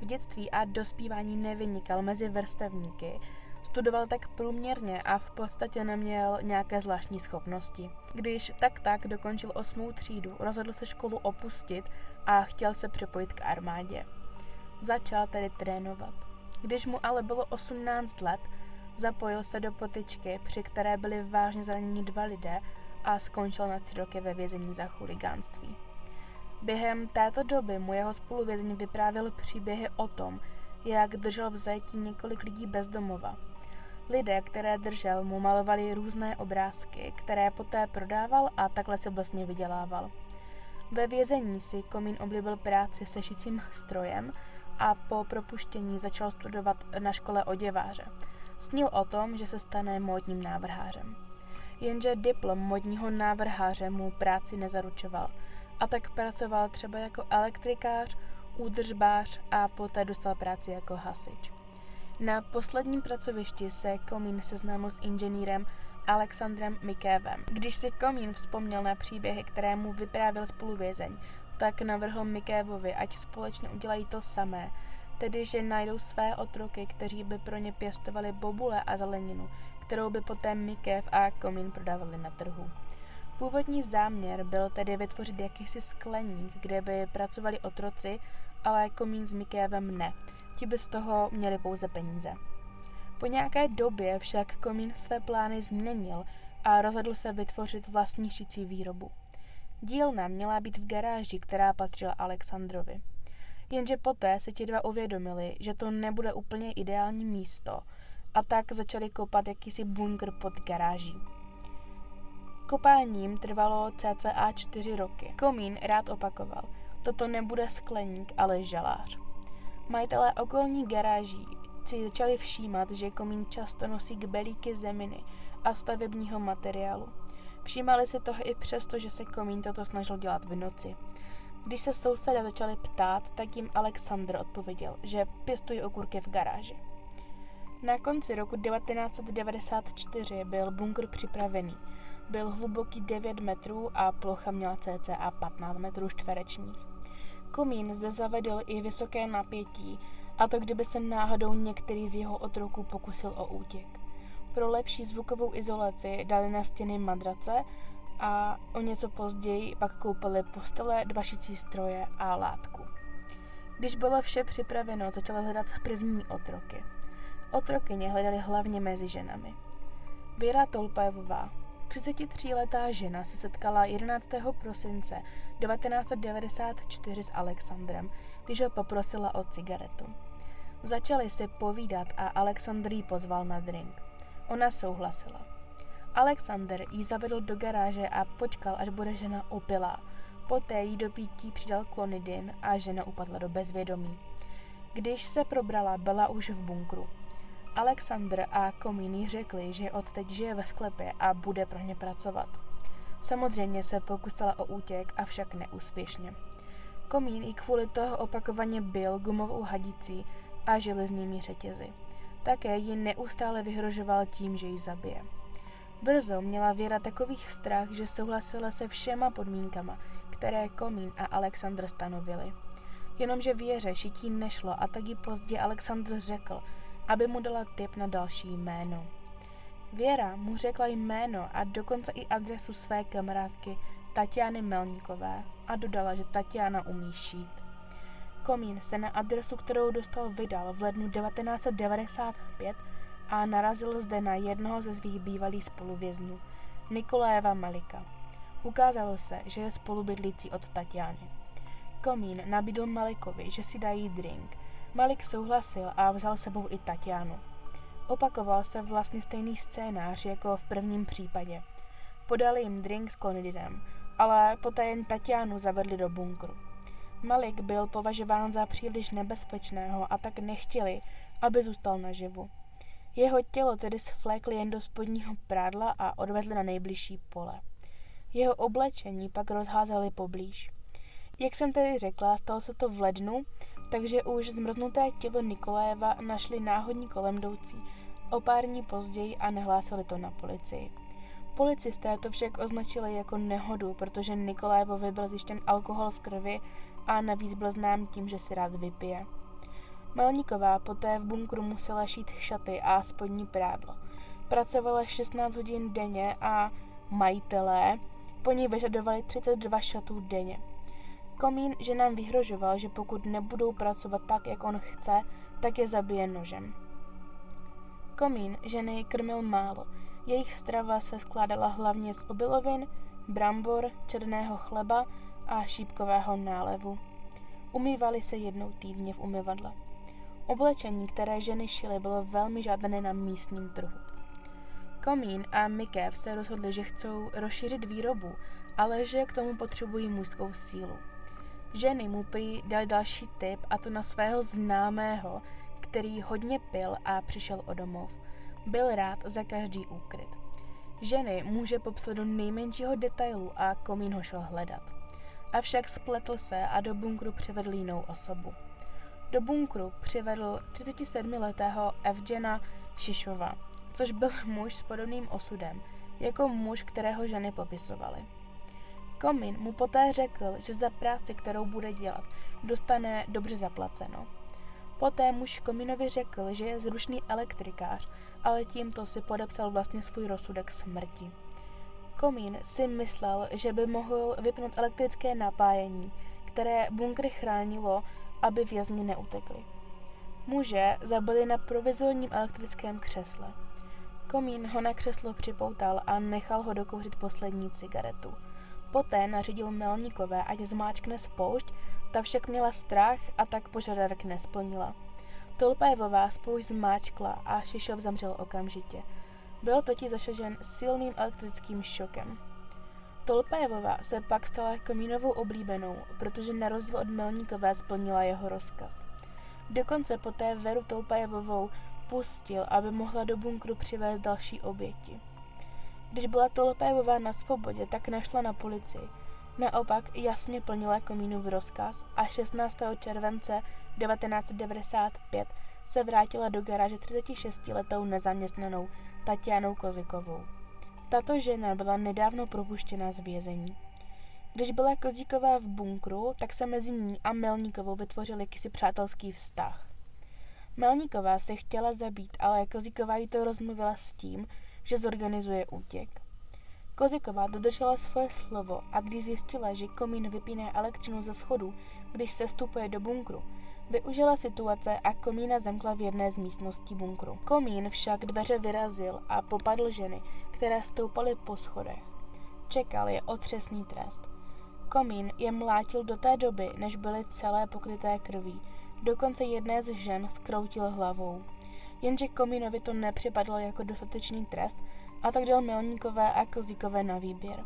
V dětství a dospívání nevynikal mezi vrstevníky, Studoval tak průměrně a v podstatě neměl nějaké zvláštní schopnosti. Když tak tak dokončil osmou třídu, rozhodl se školu opustit a chtěl se připojit k armádě. Začal tedy trénovat. Když mu ale bylo 18 let, zapojil se do potyčky, při které byli vážně zraněni dva lidé a skončil na tři roky ve vězení za chuligánství. Během této doby mu jeho spoluvězeň vyprávěl příběhy o tom, jak držel v zajetí několik lidí bez domova. Lidé, které držel, mu malovali různé obrázky, které poté prodával a takhle se vlastně vydělával. Ve vězení si Komín oblíbil práci se šicím strojem a po propuštění začal studovat na škole oděváře. Snil o tom, že se stane módním návrhářem. Jenže diplom modního návrháře mu práci nezaručoval a tak pracoval třeba jako elektrikář, údržbář a poté dostal práci jako hasič. Na posledním pracovišti se Komín seznámil s inženýrem Alexandrem Mikévem. Když si Komín vzpomněl na příběhy, které mu vyprávěl spoluvězeň, tak navrhl Mikévovi, ať společně udělají to samé, tedy že najdou své otroky, kteří by pro ně pěstovali bobule a zeleninu, kterou by poté Mikév a Komín prodávali na trhu. Původní záměr byl tedy vytvořit jakýsi skleník, kde by pracovali otroci, ale Komín s Mikévem ne. Ti by z toho měli pouze peníze. Po nějaké době však Komín své plány změnil a rozhodl se vytvořit vlastní šicí výrobu. Dílna měla být v garáži, která patřila Alexandrovi. Jenže poté se ti dva uvědomili, že to nebude úplně ideální místo a tak začali kopat jakýsi bunkr pod garáží. Kopáním trvalo cca čtyři roky. Komín rád opakoval, toto nebude skleník, ale žalář. Majitelé okolních garáží si začali všímat, že komín často nosí kbelíky zeminy a stavebního materiálu. Všímali si toho i přesto, že se komín toto snažil dělat v noci. Když se sousedé začali ptát, tak jim Alexandr odpověděl, že pěstují okurky v garáži. Na konci roku 1994 byl bunkr připravený. Byl hluboký 9 metrů a plocha měla cca 15 metrů čtverečních. Komín zde zavedl i vysoké napětí a to kdyby se náhodou některý z jeho otroků pokusil o útěk. Pro lepší zvukovou izolaci dali na stěny madrace a o něco později pak koupili postele, dvašicí stroje a látku. Když bylo vše připraveno, začali hledat první otroky. Otrokyně hledali hlavně mezi ženami. Věra Tolpajová, 33-letá žena, se setkala 11. prosince 1994 s Alexandrem, když ho poprosila o cigaretu. Začali si povídat a Alexandr ji pozval na drink. Ona souhlasila. Alexander ji zavedl do garáže a počkal, až bude žena opilá. Poté jí do pítí přidal klonidin a žena upadla do bezvědomí. Když se probrala, byla už v bunkru. Alexandr a Komíny řekli, že odteď žije ve sklepě a bude pro ně pracovat. Samozřejmě se pokusila o útěk, avšak neúspěšně. Komín i kvůli toho opakovaně byl gumovou hadicí a železnými řetězy. Také ji neustále vyhrožoval tím, že ji zabije. Brzo měla Věra takových strach, že souhlasila se všema podmínkama, které Komín a Alexandr stanovili. Jenomže Věře šití nešlo a tak ji později Alexandr řekl, aby mu dala tip na další jméno. Věra mu řekla jméno a dokonce i adresu své kamarádky Tatiany Melníkové a dodala, že Tatiana umí šít. Komín se na adresu, kterou dostal, vydal v lednu 1995 a narazil zde na jednoho ze svých bývalých spoluvězňů, Nikoléva Malika. Ukázalo se, že je spolubydlící od Tatiany. Komín nabídl Malikovi, že si dají drink. Malik souhlasil a vzal sebou i Tatianu. Opakoval se vlastně stejný scénář jako v prvním případě. Podali jim drink s klonidinem, ale poté jen Tatianu zavedli do bunkru. Malik byl považován za příliš nebezpečného a tak nechtěli, aby zůstal naživu. Jeho tělo tedy svlékli jen do spodního prádla a odvezli na nejbližší pole. Jeho oblečení pak rozházeli poblíž. Jak jsem tedy řekla, stalo se to v lednu, takže už zmrznuté tělo Nikoléva našli náhodní kolem jdoucí o pár dní později a nehlásili to na policii. Policisté to však označili jako nehodu, protože Nikolévovi byl zjištěn alkohol v krvi a navíc byl znám tím, že si rád vypije. Melníková poté v bunkru musela šít šaty a spodní prádlo. Pracovala 16 hodin denně a majitelé po ní vyžadovali 32 šatů denně. Komín že nám vyhrožoval, že pokud nebudou pracovat tak, jak on chce, tak je zabije nožem. Komín ženy krmil málo. Jejich strava se skládala hlavně z obilovin, brambor, černého chleba a šípkového nálevu. Umývali se jednou týdně v umyvadle. Oblečení, které ženy šily, bylo velmi žádané na místním trhu. Komín a Mikev se rozhodli, že chcou rozšířit výrobu, ale že k tomu potřebují mužskou sílu. Ženy mu prý dali další tip a to na svého známého, který hodně pil a přišel o domov. Byl rád za každý úkryt. Ženy může popsat do nejmenšího detailu a komín ho šel hledat. Avšak spletl se a do bunkru přivedl jinou osobu. Do bunkru přivedl 37-letého Evgena Šišova, což byl muž s podobným osudem, jako muž, kterého ženy popisovaly. Komín mu poté řekl, že za práci, kterou bude dělat, dostane dobře zaplaceno. Poté muž Kominovi řekl, že je zrušný elektrikář, ale tímto si podepsal vlastně svůj rozsudek smrti. Komín si myslel, že by mohl vypnout elektrické napájení, které bunkry chránilo, aby vězni neutekli. Muže zabili na provizorním elektrickém křesle. Komín ho na křeslo připoutal a nechal ho dokouřit poslední cigaretu. Poté nařídil Melníkové, ať zmáčkne spoušť, ta však měla strach a tak požadavek nesplnila. Tolpajevová spoušť zmáčkla a Šišov zamřel okamžitě. Byl totiž zašažen silným elektrickým šokem. Tolpajevová se pak stala Komínovou oblíbenou, protože na rozdíl od Melníkové splnila jeho rozkaz. Dokonce poté Veru Tolpajevovou pustil, aby mohla do bunkru přivést další oběti. Když byla Tolpajevová na svobodě, tak nešla na policii. Naopak jasně plnila Komínův rozkaz a 16. července 1995 se vrátila do garáže 36-letou nezaměstnanou Tatianou Kozikovou. Tato žena byla nedávno propuštěna z vězení. Když byla Kozíková v bunkru, tak se mezi ní a Melníkovou vytvořil jakýsi přátelský vztah. Melníková se chtěla zabít, ale Kozíková jí to rozmluvila s tím, že zorganizuje útěk. Koziková dodržela svoje slovo a když zjistila, že komín vypíne elektřinu ze schodu, když se stupuje do bunkru, využila situace a komína zemkla v jedné z místností bunkru. Komín však dveře vyrazil a popadl ženy, které stoupaly po schodech. Čekal je otřesný trest. Komín je mlátil do té doby, než byly celé pokryté krví. Dokonce jedné z žen skroutil hlavou. Jenže Komínovi to nepřipadlo jako dostatečný trest a tak dal Melníkové a Kozíkové na výběr.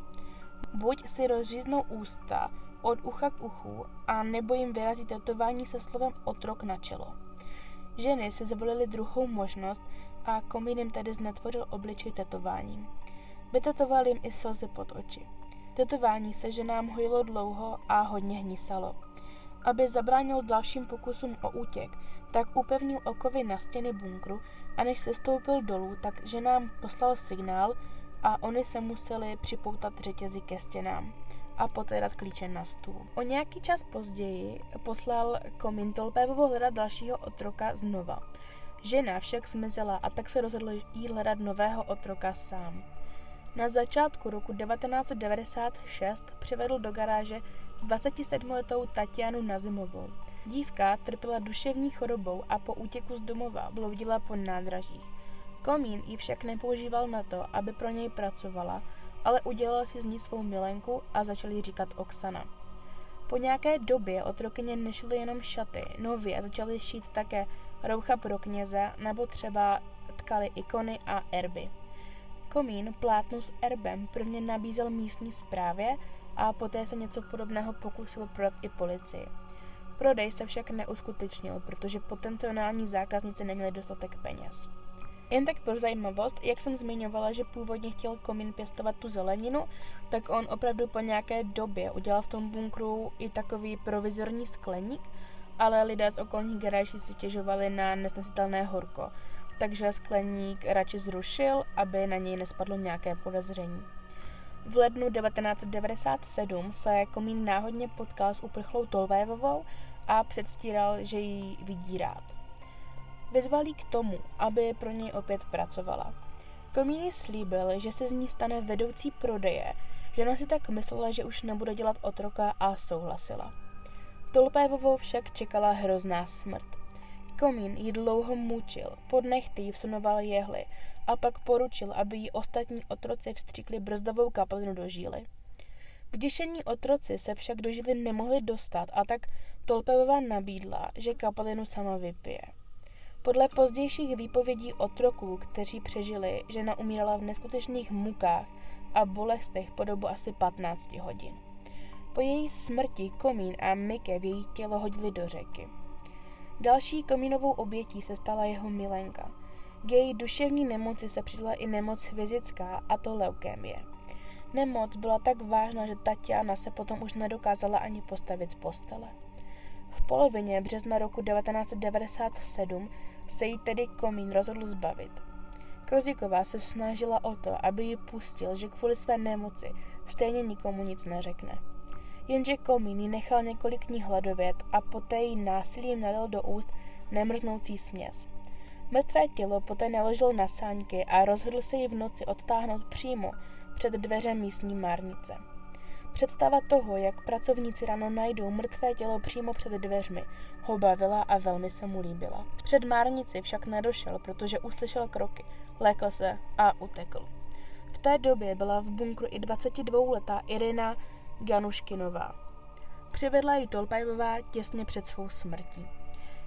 Buď si rozříznou ústa od ucha k uchu a nebo jim vyrazí tetování se slovem otrok na čelo. Ženy si zvolily druhou možnost a Komín jim tedy znetvořil obličej tetováním. Vytetoval jim i slzy pod oči. Tetování se ženám hojilo dlouho a hodně hnisalo. Aby zabránil dalším pokusům o útěk, tak upevnil okovy na stěny bunkru a než se stoupil dolů, tak že nám poslal signál a oni se museli připoutat řetězy ke stěnám a poté dát klíče na stůl. O nějaký čas později poslal Komín Tolpévovo hledat dalšího otroka znova. Žena však zmizela a tak se rozhodl jí hledat nového otroka sám. Na začátku roku 1996 přivedl do garáže 27-letou Tatianu Nazimovou. Dívka trpěla duševní chorobou a po útěku z domova bloudila po nádražích. Komín ji však nepoužíval na to, aby pro něj pracovala, ale udělal si z ní svou milenku a začal jí říkat Oksana. Po nějaké době otrokyně nešly jenom šaty, nově začaly šít také roucha pro kněze nebo třeba tkali ikony a erby. Komín plátno s erbem prvně nabízel místní správě a poté se něco podobného pokusil prodat i policii. Prodej se však neuskutečnil, protože potenciální zákazníci neměli dostatek peněz. Jen tak pro zajímavost, jak jsem zmiňovala, že původně chtěl Komín pěstovat tu zeleninu, tak on opravdu po nějaké době udělal v tom bunkru i takový provizorní skleník, ale lidé z okolních garáží si stěžovali na nesnesitelné horko, takže skleník radši zrušil, aby na něj nespadlo nějaké podezření. V lednu 1997 se Komín náhodně potkal s uprchlou Tolvévovou a předstíral, že ji vidí rád. Vyzval k tomu, aby pro něj opět pracovala. Komín slíbil, že se z ní stane vedoucí prodeje, žena si tak myslela, že už nebude dělat otroka a souhlasila. Tolpévovou však čekala hrozná smrt. Komín ji dlouho mučil, pod nechty jí vsunoval jehly a pak poručil, aby jí ostatní otroci vstříkli brzdovou kapalinu do žíly. Vděšení otroci se však do žíly nemohli dostat a tak Tolpevová nabídla, že kapalinu sama vypije. Podle pozdějších výpovědí otroků, kteří přežili, žena umírala v neskutečných mukách a bolestech po dobu asi 15 hodin. Po její smrti Komín a Mike v její tělo hodili do řeky. Další komínovou obětí se stala jeho milenka. K její duševní nemoci se přidala i nemoc fyzická, a to leukémie. Nemoc byla tak vážná, že Tatiana se potom už nedokázala ani postavit z postele. V polovině března roku 1997 se jí tedy komín rozhodl zbavit. Kozíková se snažila o to, aby ji pustil, že kvůli své nemoci stejně nikomu nic neřekne. Jenže komín jí nechal několik dní hladovět a poté jí násilím nalil do úst nemrznoucí směs. Mrtvé tělo poté naložil na sáňky a rozhodl se ji v noci odtáhnout přímo před dveře místní márnice. Představa toho, jak pracovníci ráno najdou mrtvé tělo přímo před dveřmi, ho bavila a velmi se mu líbila. Před márnici však nedošel, protože uslyšel kroky, lékl se a utekl. V té době byla v bunkru i 22-letá Irina Ganuškinová. Přivedla ji Tolpajová těsně před svou smrtí.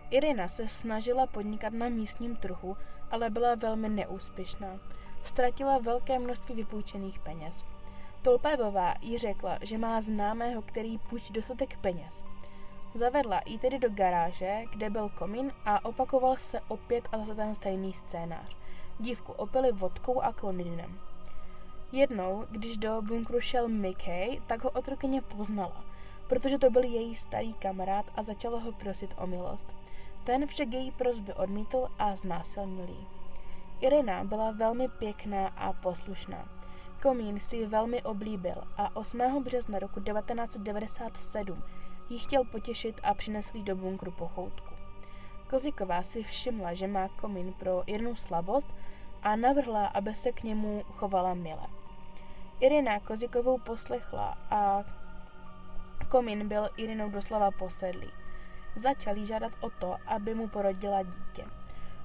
Irina se snažila podnikat na místním trhu, ale byla velmi neúspěšná. Ztratila velké množství vypůjčených peněz. Tolpajová jí řekla, že má známého, který půjčí dostatek peněz. Zavedla ji tedy do garáže, kde byl komín a opakoval se opět a zase ten stejný scénář. Dívku opili vodkou a klonidinem. Jednou, když do bunkru šel Mickey, tak ho otrokyně poznala, protože to byl její starý kamarád a začala ho prosit o milost. Ten však její prozby odmítl a znásilnil jí. Irina byla velmi pěkná a poslušná. Komín si ji velmi oblíbil a 8. března roku 1997 ji chtěl potěšit a přinesl do bunkru pochoutku. Koziková si všimla, že má komín pro Irinu slabost a navrhla, aby se k němu chovala mile. Irina Kozikovou poslechla a komín byl Irinou doslova posedlý. Začal jí žádat o to, aby mu porodila dítě.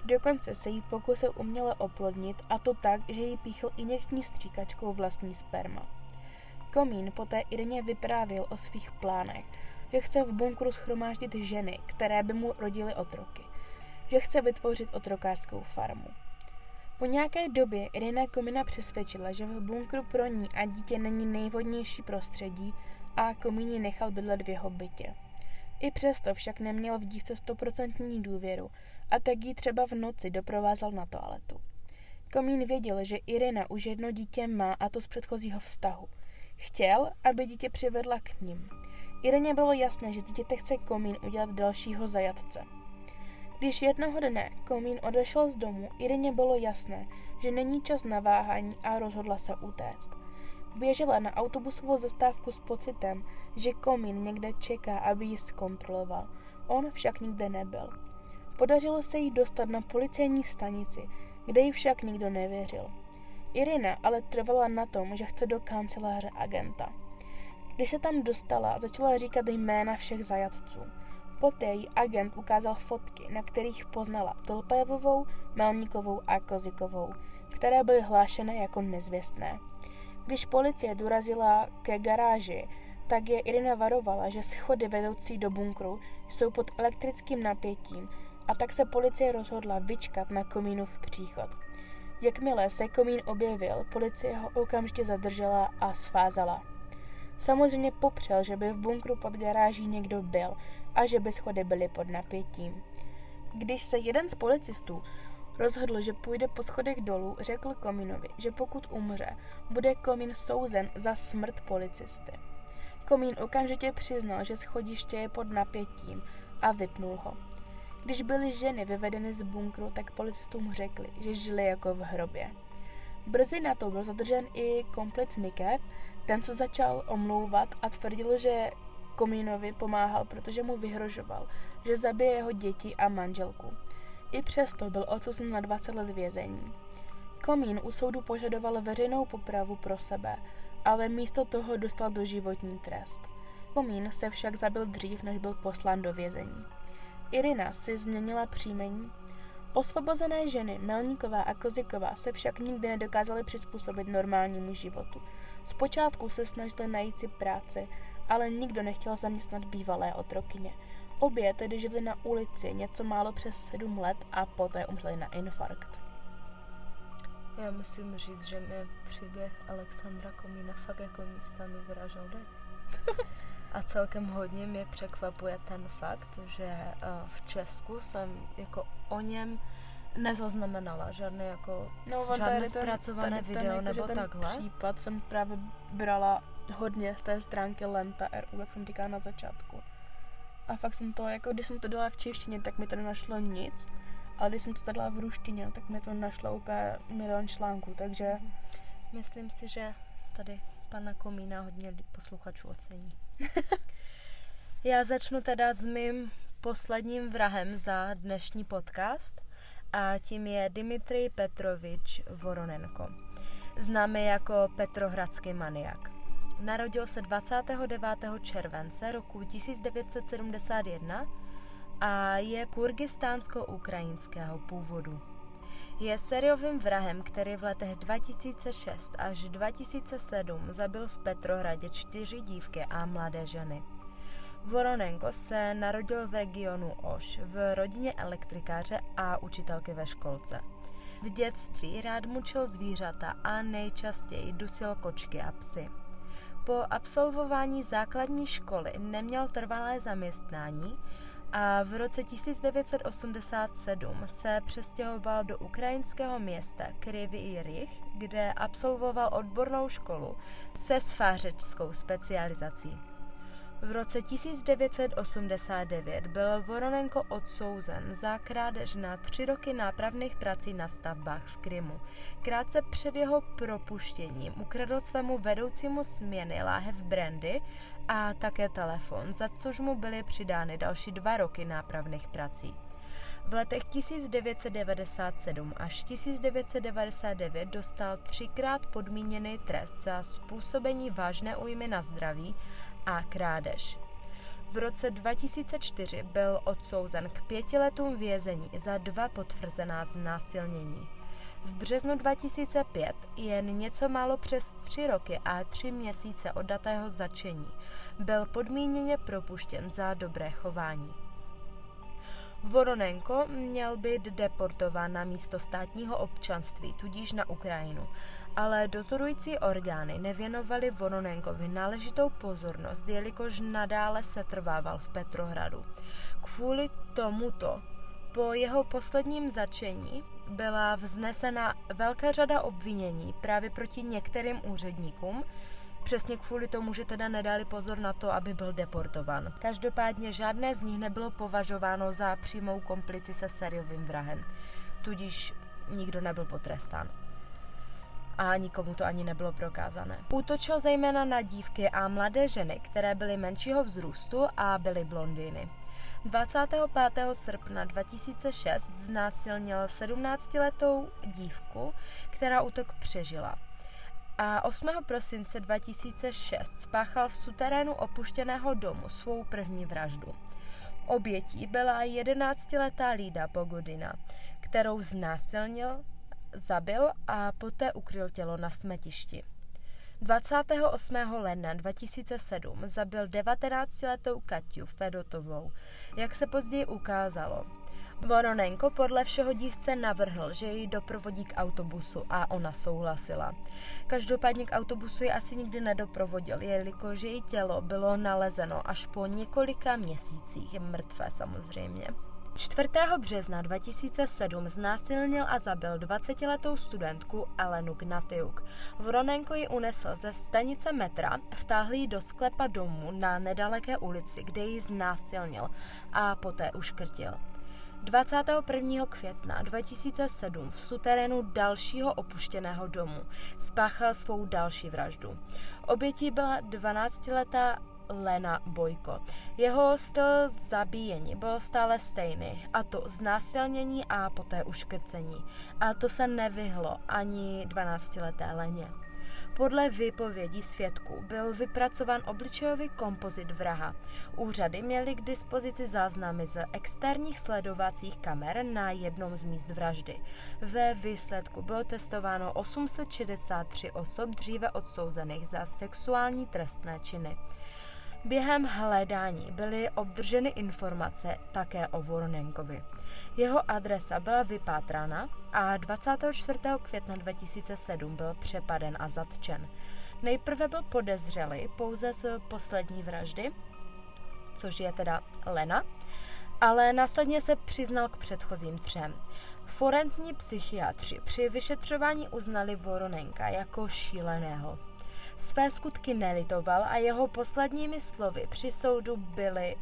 Dokonce se jí pokusil uměle oplodnit a to tak, že jí píchl injektní stříkačkou vlastní sperma. Komín poté Irině vyprávěl o svých plánech, že chce v bunkru schromáždit ženy, které by mu rodily otroky, že chce vytvořit otrokářskou farmu. Po nějaké době Irina Komina přesvědčila, že v bunkru pro ní a dítě není nejvhodnější prostředí a Komín ji nechal bydlet v jeho bytě. I přesto však neměl v dívce stoprocentní důvěru a tak ji třeba v noci doprovázel na toaletu. Komín věděl, že Irina už jedno dítě má a to z předchozího vztahu. Chtěl, aby dítě přivedla k ním. Ireně bylo jasné, že dítěte chce Komín udělat dalšího zajatce. Když jednoho dne Komín odešel z domu, Ireně bylo jasné, že není čas na váhání a rozhodla se utéct. Běžela na autobusovou zastávku s pocitem, že Komín někde čeká, aby ji zkontroloval. On však nikde nebyl. Podařilo se jí dostat na policejní stanici, kde jí však nikdo nevěřil. Irina ale trvala na tom, že chce do kanceláře agenta. Když se tam dostala, začala říkat jména všech zajatců. Poté jí agent ukázal fotky, na kterých poznala Tolpajevovou, Melníkovou a Kozikovou, které byly hlášené jako nezvěstné. Když policie dorazila ke garáži, tak je Irina varovala, že schody vedoucí do bunkru jsou pod elektrickým napětím a tak se policie rozhodla vyčkat na komínův příchod. Jakmile se komín objevil, policie ho okamžitě zadržela a svázala. Samozřejmě popřel, že by v bunkru pod garáží někdo byl a že by schody byly pod napětím. Když se jeden z policistů rozhodl, že půjde po schodech dolů, řekl Komínovi, že pokud umře, bude Komín souzen za smrt policisty. Komín okamžitě přiznal, že schodiště je pod napětím a vypnul ho. Když byly ženy vyvedeny z bunkru, tak policistům řekli, že žili jako v hrobě. Brzy na to byl zadržen i komplic Mikev, ten se začal omlouvat a tvrdil, že Komínovi pomáhal, protože mu vyhrožoval, že zabije jeho děti a manželku. I přesto byl odsouzen na 20 let vězení. Komín u soudu požadoval veřejnou popravu pro sebe, ale místo toho dostal doživotní trest. Komín se však zabil dřív, než byl poslán do vězení. Irina si změnila příjmení. Osvobozené ženy Melníková a Koziková se však nikdy nedokázaly přizpůsobit normálnímu životu. Zpočátku se snažili najít si práci, ale nikdo nechtěl zaměstnat bývalé otrokyně. Obě tedy žili na ulici něco málo přes sedm let a poté umřeli na infarkt. Já musím říct, že mě příběh Alexandra Komína fakt jako místami vyražel A celkem hodně mě překvapuje ten fakt, že eh, v Česku jsem jako o něm nezaznamenala žádné jako no, žádné zpracované ten, video ten, jako, nebo ten takhle. případ jsem právě brala hodně z té stránky Lenta RU, jak jsem říkala na začátku. A fakt jsem to, jako když jsem to dala v češtině, tak mi to nenašlo nic, ale když jsem to dala v ruštině, tak mi to našlo úplně milion článků, takže... Myslím si, že tady pana Komína hodně posluchačů ocení. Já začnu teda s mým posledním vrahem za dnešní podcast a tím je Dimitri Petrovič Voronenko, známý jako Petrohradský maniak. Narodil se 29. července roku 1971 a je kurgistánsko-ukrajinského původu. Je sériovým vrahem, který v letech 2006 až 2007 zabil v Petrohradě čtyři dívky a mladé ženy. Voronenko se narodil v regionu Oš v rodině elektrikáře a učitelky ve školce. V dětství rád mučil zvířata a nejčastěji dusil kočky a psy. Po absolvování základní školy neměl trvalé zaměstnání a v roce 1987 se přestěhoval do ukrajinského města Kryvý Rih, kde absolvoval odbornou školu se svářeckou specializací. V roce 1989 byl Voronenko odsouzen za krádež na tři roky nápravných prací na stavbách v Krymu. Krátce před jeho propuštěním ukradl svému vedoucímu směny láhev brandy a také telefon, za což mu byly přidány další dva roky nápravných prací. V letech 1997 až 1999 dostal třikrát podmíněný trest za způsobení vážné újmy na zdraví a krádež. V roce 2004 byl odsouzen k pěti letům vězení za dva potvrzená znásilnění. V březnu 2005, jen něco málo přes tři roky a tři měsíce od datého začení, byl propuštěn za dobré chování. Voronenko měl být deportován na místo státního občanství, tudíž na Ukrajinu, ale dozorující orgány nevěnovaly Voronenkovi náležitou pozornost, jelikož nadále se trvával v Petrohradu. Kvůli tomuto po jeho posledním začení byla vznesena velká řada obvinění právě proti některým úředníkům, přesně kvůli tomu, že teda nedali pozor na to, aby byl deportovan. Každopádně žádné z nich nebylo považováno za přímou komplici se sériovým vrahem, tudíž nikdo nebyl potrestán a nikomu to ani nebylo prokázané. Útočil zejména na dívky a mladé ženy, které byly menšího vzrůstu a byly blondýny. 25. srpna 2006 znásilnil 17-letou dívku, která útok přežila. A 8. prosince 2006 spáchal v suterénu opuštěného domu svou první vraždu. Obětí byla 11-letá Lída Pogodina, kterou znásilnil, zabil a poté ukryl tělo na smetišti. 28. ledna 2007 zabil 19-letou Katiu Fedotovou, jak se později ukázalo. Voronenko podle všeho dívce navrhl, že ji doprovodí k autobusu a ona souhlasila. Každopádně k autobusu ji asi nikdy nedoprovodil, jelikož její tělo bylo nalezeno až po několika měsících, mrtvé samozřejmě. 4. března 2007 znásilnil a zabil 20-letou studentku Elenu Gnatiuk. Voronenko ji unesl ze stanice metra, vtáhl ji do sklepa domu na nedaleké ulici, kde ji znásilnil a poté uškrtil. 21. května 2007 v suterénu dalšího opuštěného domu spáchal svou další vraždu. Obětí byla 12-letá Lena Bojko. Jeho styl zabíjení byl stále stejný, a to znásilnění a poté uškrcení. A to se nevyhlo ani 12-leté Leně. Podle výpovědí svědků byl vypracován obličejový kompozit vraha. Úřady měly k dispozici záznamy z externích sledovacích kamer na jednom z míst vraždy. Ve výsledku bylo testováno 863 osob dříve odsouzených za sexuální trestné činy. Během hledání byly obdrženy informace také o Voronenkovi. Jeho adresa byla vypátrána a 24. května 2007 byl přepaden a zatčen. Nejprve byl podezřelý pouze z poslední vraždy, což je teda Lena, ale následně se přiznal k předchozím třem. Forenzní psychiatři při vyšetřování uznali Voronenka jako šíleného. Své skutky nelitoval a jeho posledními slovy při soudu byly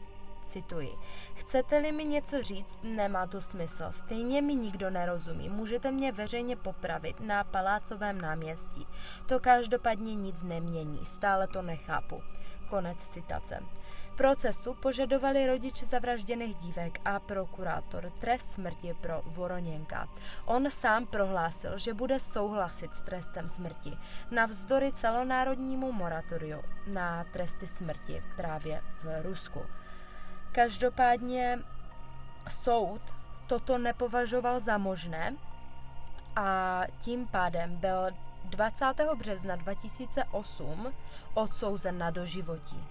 cituji. Chcete-li mi něco říct, nemá to smysl. Stejně mi nikdo nerozumí. Můžete mě veřejně popravit na Palácovém náměstí. To každopádně nic nemění. Stále to nechápu. Konec citace procesu požadovali rodiče zavražděných dívek a prokurátor trest smrti pro Voroněnka. On sám prohlásil, že bude souhlasit s trestem smrti navzdory celonárodnímu moratoriu na tresty smrti právě v Rusku. Každopádně soud toto nepovažoval za možné a tím pádem byl 20. března 2008 odsouzen na doživotí.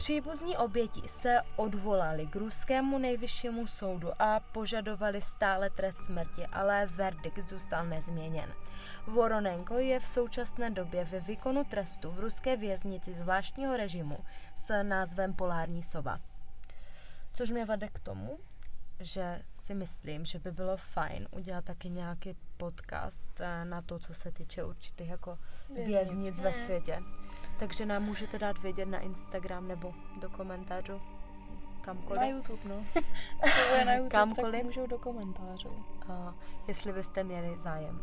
Příbuzní oběti se odvolali k ruskému nejvyššímu soudu a požadovali stále trest smrti, ale verdikt zůstal nezměněn. Voronenko je v současné době ve výkonu trestu v ruské věznici zvláštního režimu s názvem Polární sova. Což mě vede k tomu, že si myslím, že by bylo fajn udělat taky nějaký podcast eh, na to, co se týče určitých jako věznic ve světě. Takže nám můžete dát vědět na Instagram nebo do komentářů. Kamkoliv. Na YouTube, no. to je na YouTube, Kamkoliv. tak můžou do komentářů. A jestli byste měli zájem.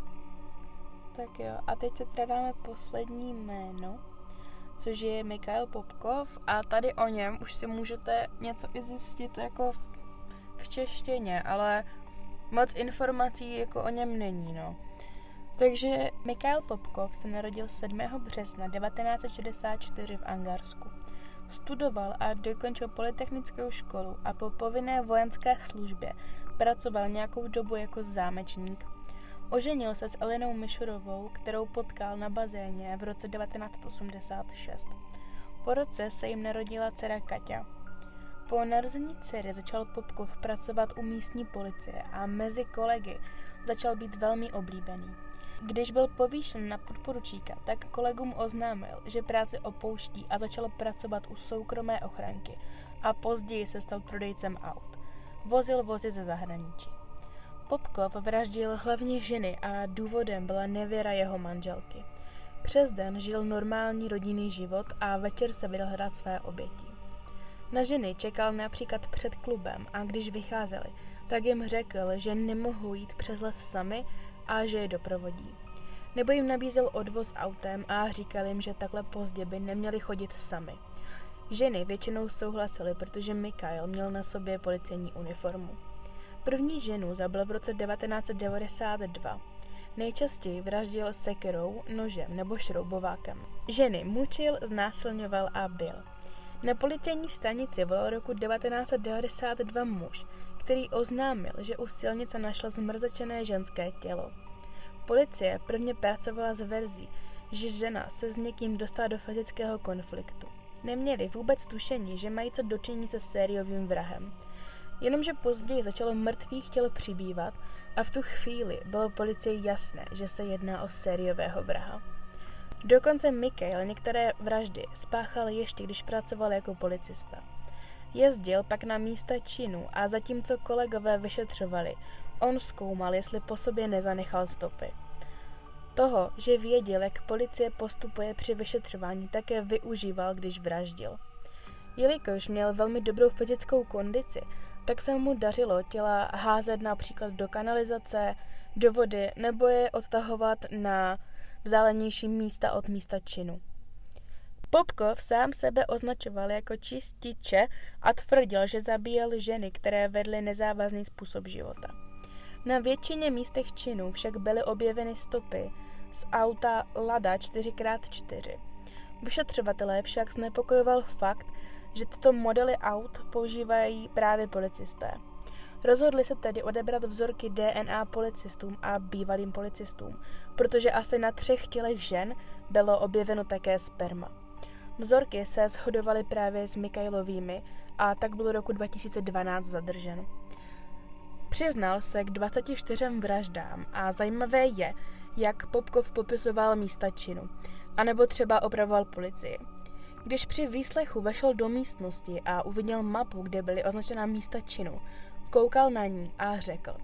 Tak jo, a teď se teda dáme poslední jméno, což je Mikhail Popkov a tady o něm už si můžete něco i zjistit jako v češtině, ale moc informací jako o něm není, no. Takže Mikhail Popkov se narodil 7. března 1964 v Angarsku. Studoval a dokončil polytechnickou školu a po povinné vojenské službě pracoval nějakou dobu jako zámečník. Oženil se s Elenou Mišurovou, kterou potkal na bazéně v roce 1986. Po roce se jim narodila dcera Kaťa. Po narození dcery začal Popkov pracovat u místní policie a mezi kolegy začal být velmi oblíbený. Když byl povýšen na podporučíka, tak kolegům oznámil, že práci opouští a začal pracovat u soukromé ochranky a později se stal prodejcem aut. Vozil vozy ze zahraničí. Popkov vraždil hlavně ženy a důvodem byla nevěra jeho manželky. Přes den žil normální rodinný život a večer se vydal hrát své oběti. Na ženy čekal například před klubem a když vycházeli, tak jim řekl, že nemohou jít přes les sami a že je doprovodí. Nebo jim nabízel odvoz autem a říkal jim, že takhle pozdě by neměli chodit sami. Ženy většinou souhlasily, protože Mikhail měl na sobě policejní uniformu. První ženu zabil v roce 1992. Nejčastěji vraždil sekerou, nožem nebo šroubovákem. Ženy mučil, znásilňoval a byl. Na policejní stanici volal roku 1992 muž, který oznámil, že u silnice našla zmrzečené ženské tělo. Policie prvně pracovala s verzí, že žena se s někým dostala do fyzického konfliktu. Neměli vůbec tušení, že mají co dočinit se sériovým vrahem. Jenomže později začalo mrtvých těl přibývat a v tu chvíli bylo policii jasné, že se jedná o sériového vraha. Dokonce Mikhail některé vraždy spáchal ještě, když pracoval jako policista. Jezdil pak na místa činu a zatímco kolegové vyšetřovali, on zkoumal, jestli po sobě nezanechal stopy. Toho, že věděl, jak policie postupuje při vyšetřování, také využíval, když vraždil. Jelikož měl velmi dobrou fyzickou kondici, tak se mu dařilo těla házet například do kanalizace, do vody nebo je odtahovat na vzdálenější místa od místa činu. Popkov sám sebe označoval jako čističe a tvrdil, že zabíjel ženy, které vedly nezávazný způsob života. Na většině místech činů však byly objeveny stopy z auta Lada 4x4. Vyšetřovatelé však znepokojoval fakt, že tyto modely aut používají právě policisté. Rozhodli se tedy odebrat vzorky DNA policistům a bývalým policistům, protože asi na třech tělech žen bylo objeveno také sperma. Vzorky se shodovaly právě s Mikailovými a tak byl roku 2012 zadržen. Přiznal se k 24 vraždám a zajímavé je, jak Popkov popisoval místa činu, anebo třeba opravoval policii. Když při výslechu vešel do místnosti a uviděl mapu, kde byly označena místa činu, koukal na ní a řekl,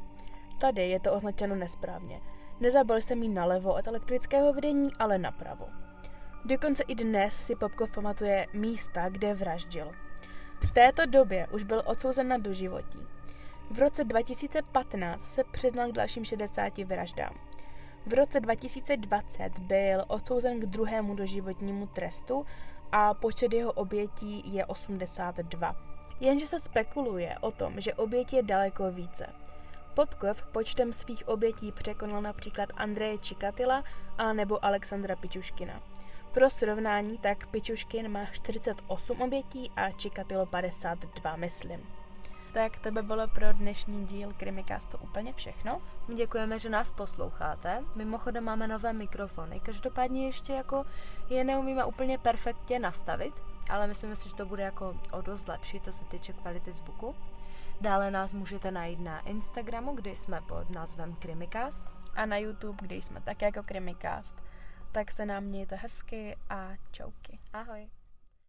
tady je to označeno nesprávně. Nezabil jsem jí nalevo od elektrického vedení, ale napravo. Dokonce i dnes si Popkov pamatuje místa, kde vraždil. V této době už byl odsouzen na doživotí. V roce 2015 se přiznal k dalším 60 vraždám. V roce 2020 byl odsouzen k druhému doživotnímu trestu a počet jeho obětí je 82. Jenže se spekuluje o tom, že obětí je daleko více. Popkov počtem svých obětí překonal například Andreje Čikatila a nebo Alexandra Pičuškina. Pro srovnání tak Pičuškin má 48 obětí a Čikatilo 52, myslím. Tak to by bylo pro dnešní díl Krimicastu úplně všechno. My děkujeme, že nás posloucháte. Mimochodem máme nové mikrofony. Každopádně ještě jako je neumíme úplně perfektně nastavit, ale myslím si, že to bude jako o dost lepší, co se týče kvality zvuku. Dále nás můžete najít na Instagramu, kde jsme pod názvem Krimikast. A na YouTube, kde jsme také jako Krimikast. Tak se nám mějte hezky a čauky. Ahoj.